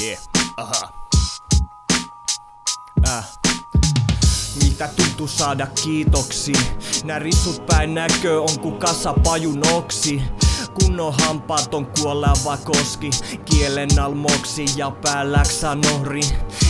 Yeah, aha. Äh. Mitä tuntuu saada kiitoksi? Nää rissut päin näkö on ku kasa pajunoksi. Kunnon hampaat on kuoleava koski Kielen almoksi ja päälläks sanori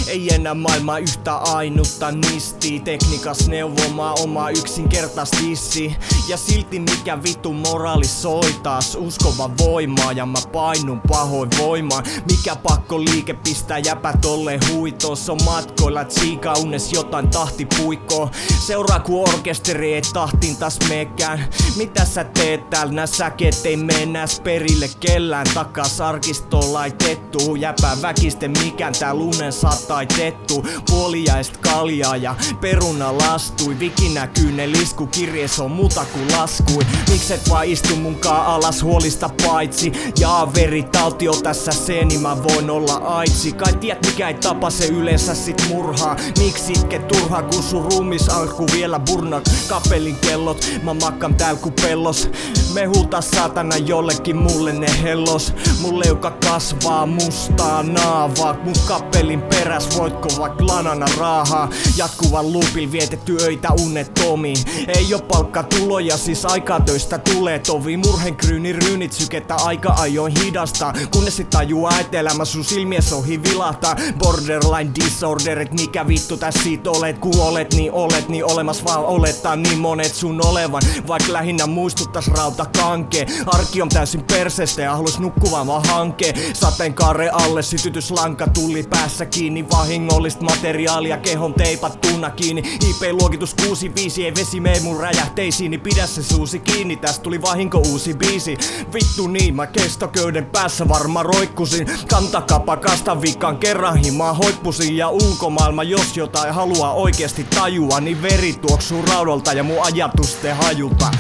Ei enää maailma yhtä ainutta nisti. Teknikas neuvomaa oma yksinkertaistissi Ja silti mikä vittu moraali soi taas Uskova voimaa ja mä painun pahoin voimaan. Mikä pakko liike pistää jäpä tolle huitos On matkoilla tsiika unnes jotain tahti puikko. Seuraa ku orkesteri ei tahtiin taas mekään Mitä sä teet täällä? Nää säkeet ei mennäs perille kellään. Takas arkistoon laitettu Jäpä väkisten mikään tää lunen sataitettu Puoliaist kaljaa ja peruna lastui. Viki näkyy ne lisku kirjees on muuta kuin laskui. Mikset vaan istu munkaan alas huolista paitsi? Jaa veri taltio tässä se niin mä voin olla aitsi. Kai tiedät mikä ei tapa se yleensä sit murhaa. Miksi itke turhaa kun sun ruumis alku vielä burnak Kapelin kellot mä makkan tääl ku pellos. Me huutaa saatana jollekin mulle ne hellos. Mun leuka kasvaa mustaa naavaa Mun kappelin peräs voitko vaik lanana raahaa Jatkuvan loopil vietetty öitä unettomiin Ei oo palkka tuloja siis aikaa töistä tulee tovi. Murhenkryyni ryynit sykettä aika ajoin hidastaa Kunnes sit tajuaa et elämä sun silmies ohi vilahtaa Borderline disorder et mikä vittu tässä sit olet. Kun olet niin olet niin olemas vaan olettaa niin monet sun olevan. Vaik lähinnä muistuttas rauta kanke. Arki on täysin persestä ja halus nukkuvaan vaan hanke. Sateenkaare alle sytytyslanka tuli päässä kiinni Vahingollista materiaalia kehon teipattuna kiinni. IP-luokitus 65 ei vesi mene mun räjähteisiin Niin pidä se suusi kiinni. Tästä tuli vahinko uusi biisi. Vittu niin mä kestoköyden päässä varma roikkusin. Kantakapa kastan viikkaan kerran himaa hoippusin. Ja ulkomaailma jos jotain haluaa oikeesti tajua Niin veri tuoksuu raudolta ja mun ajatusten hajulta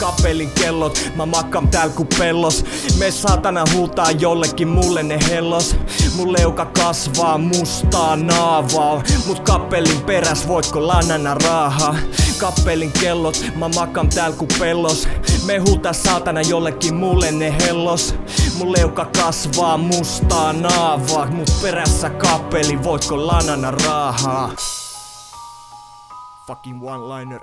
Kapelin kellot, mä makkan tääl ku pellos. Me saatana huutaa jollekin mulle ne hellos Mun leuka kasvaa mustaa naavaa. Mut kappelin peräs voitko lanana raahaa Kappelin kellot, mä makkan tääl ku pellos. Me huutaa saatana jollekin mulle ne hellos. Mun leuka kasvaa mustaa naavaa. Mut perässä kappeli voitko lanana raahaa Fucking one-liner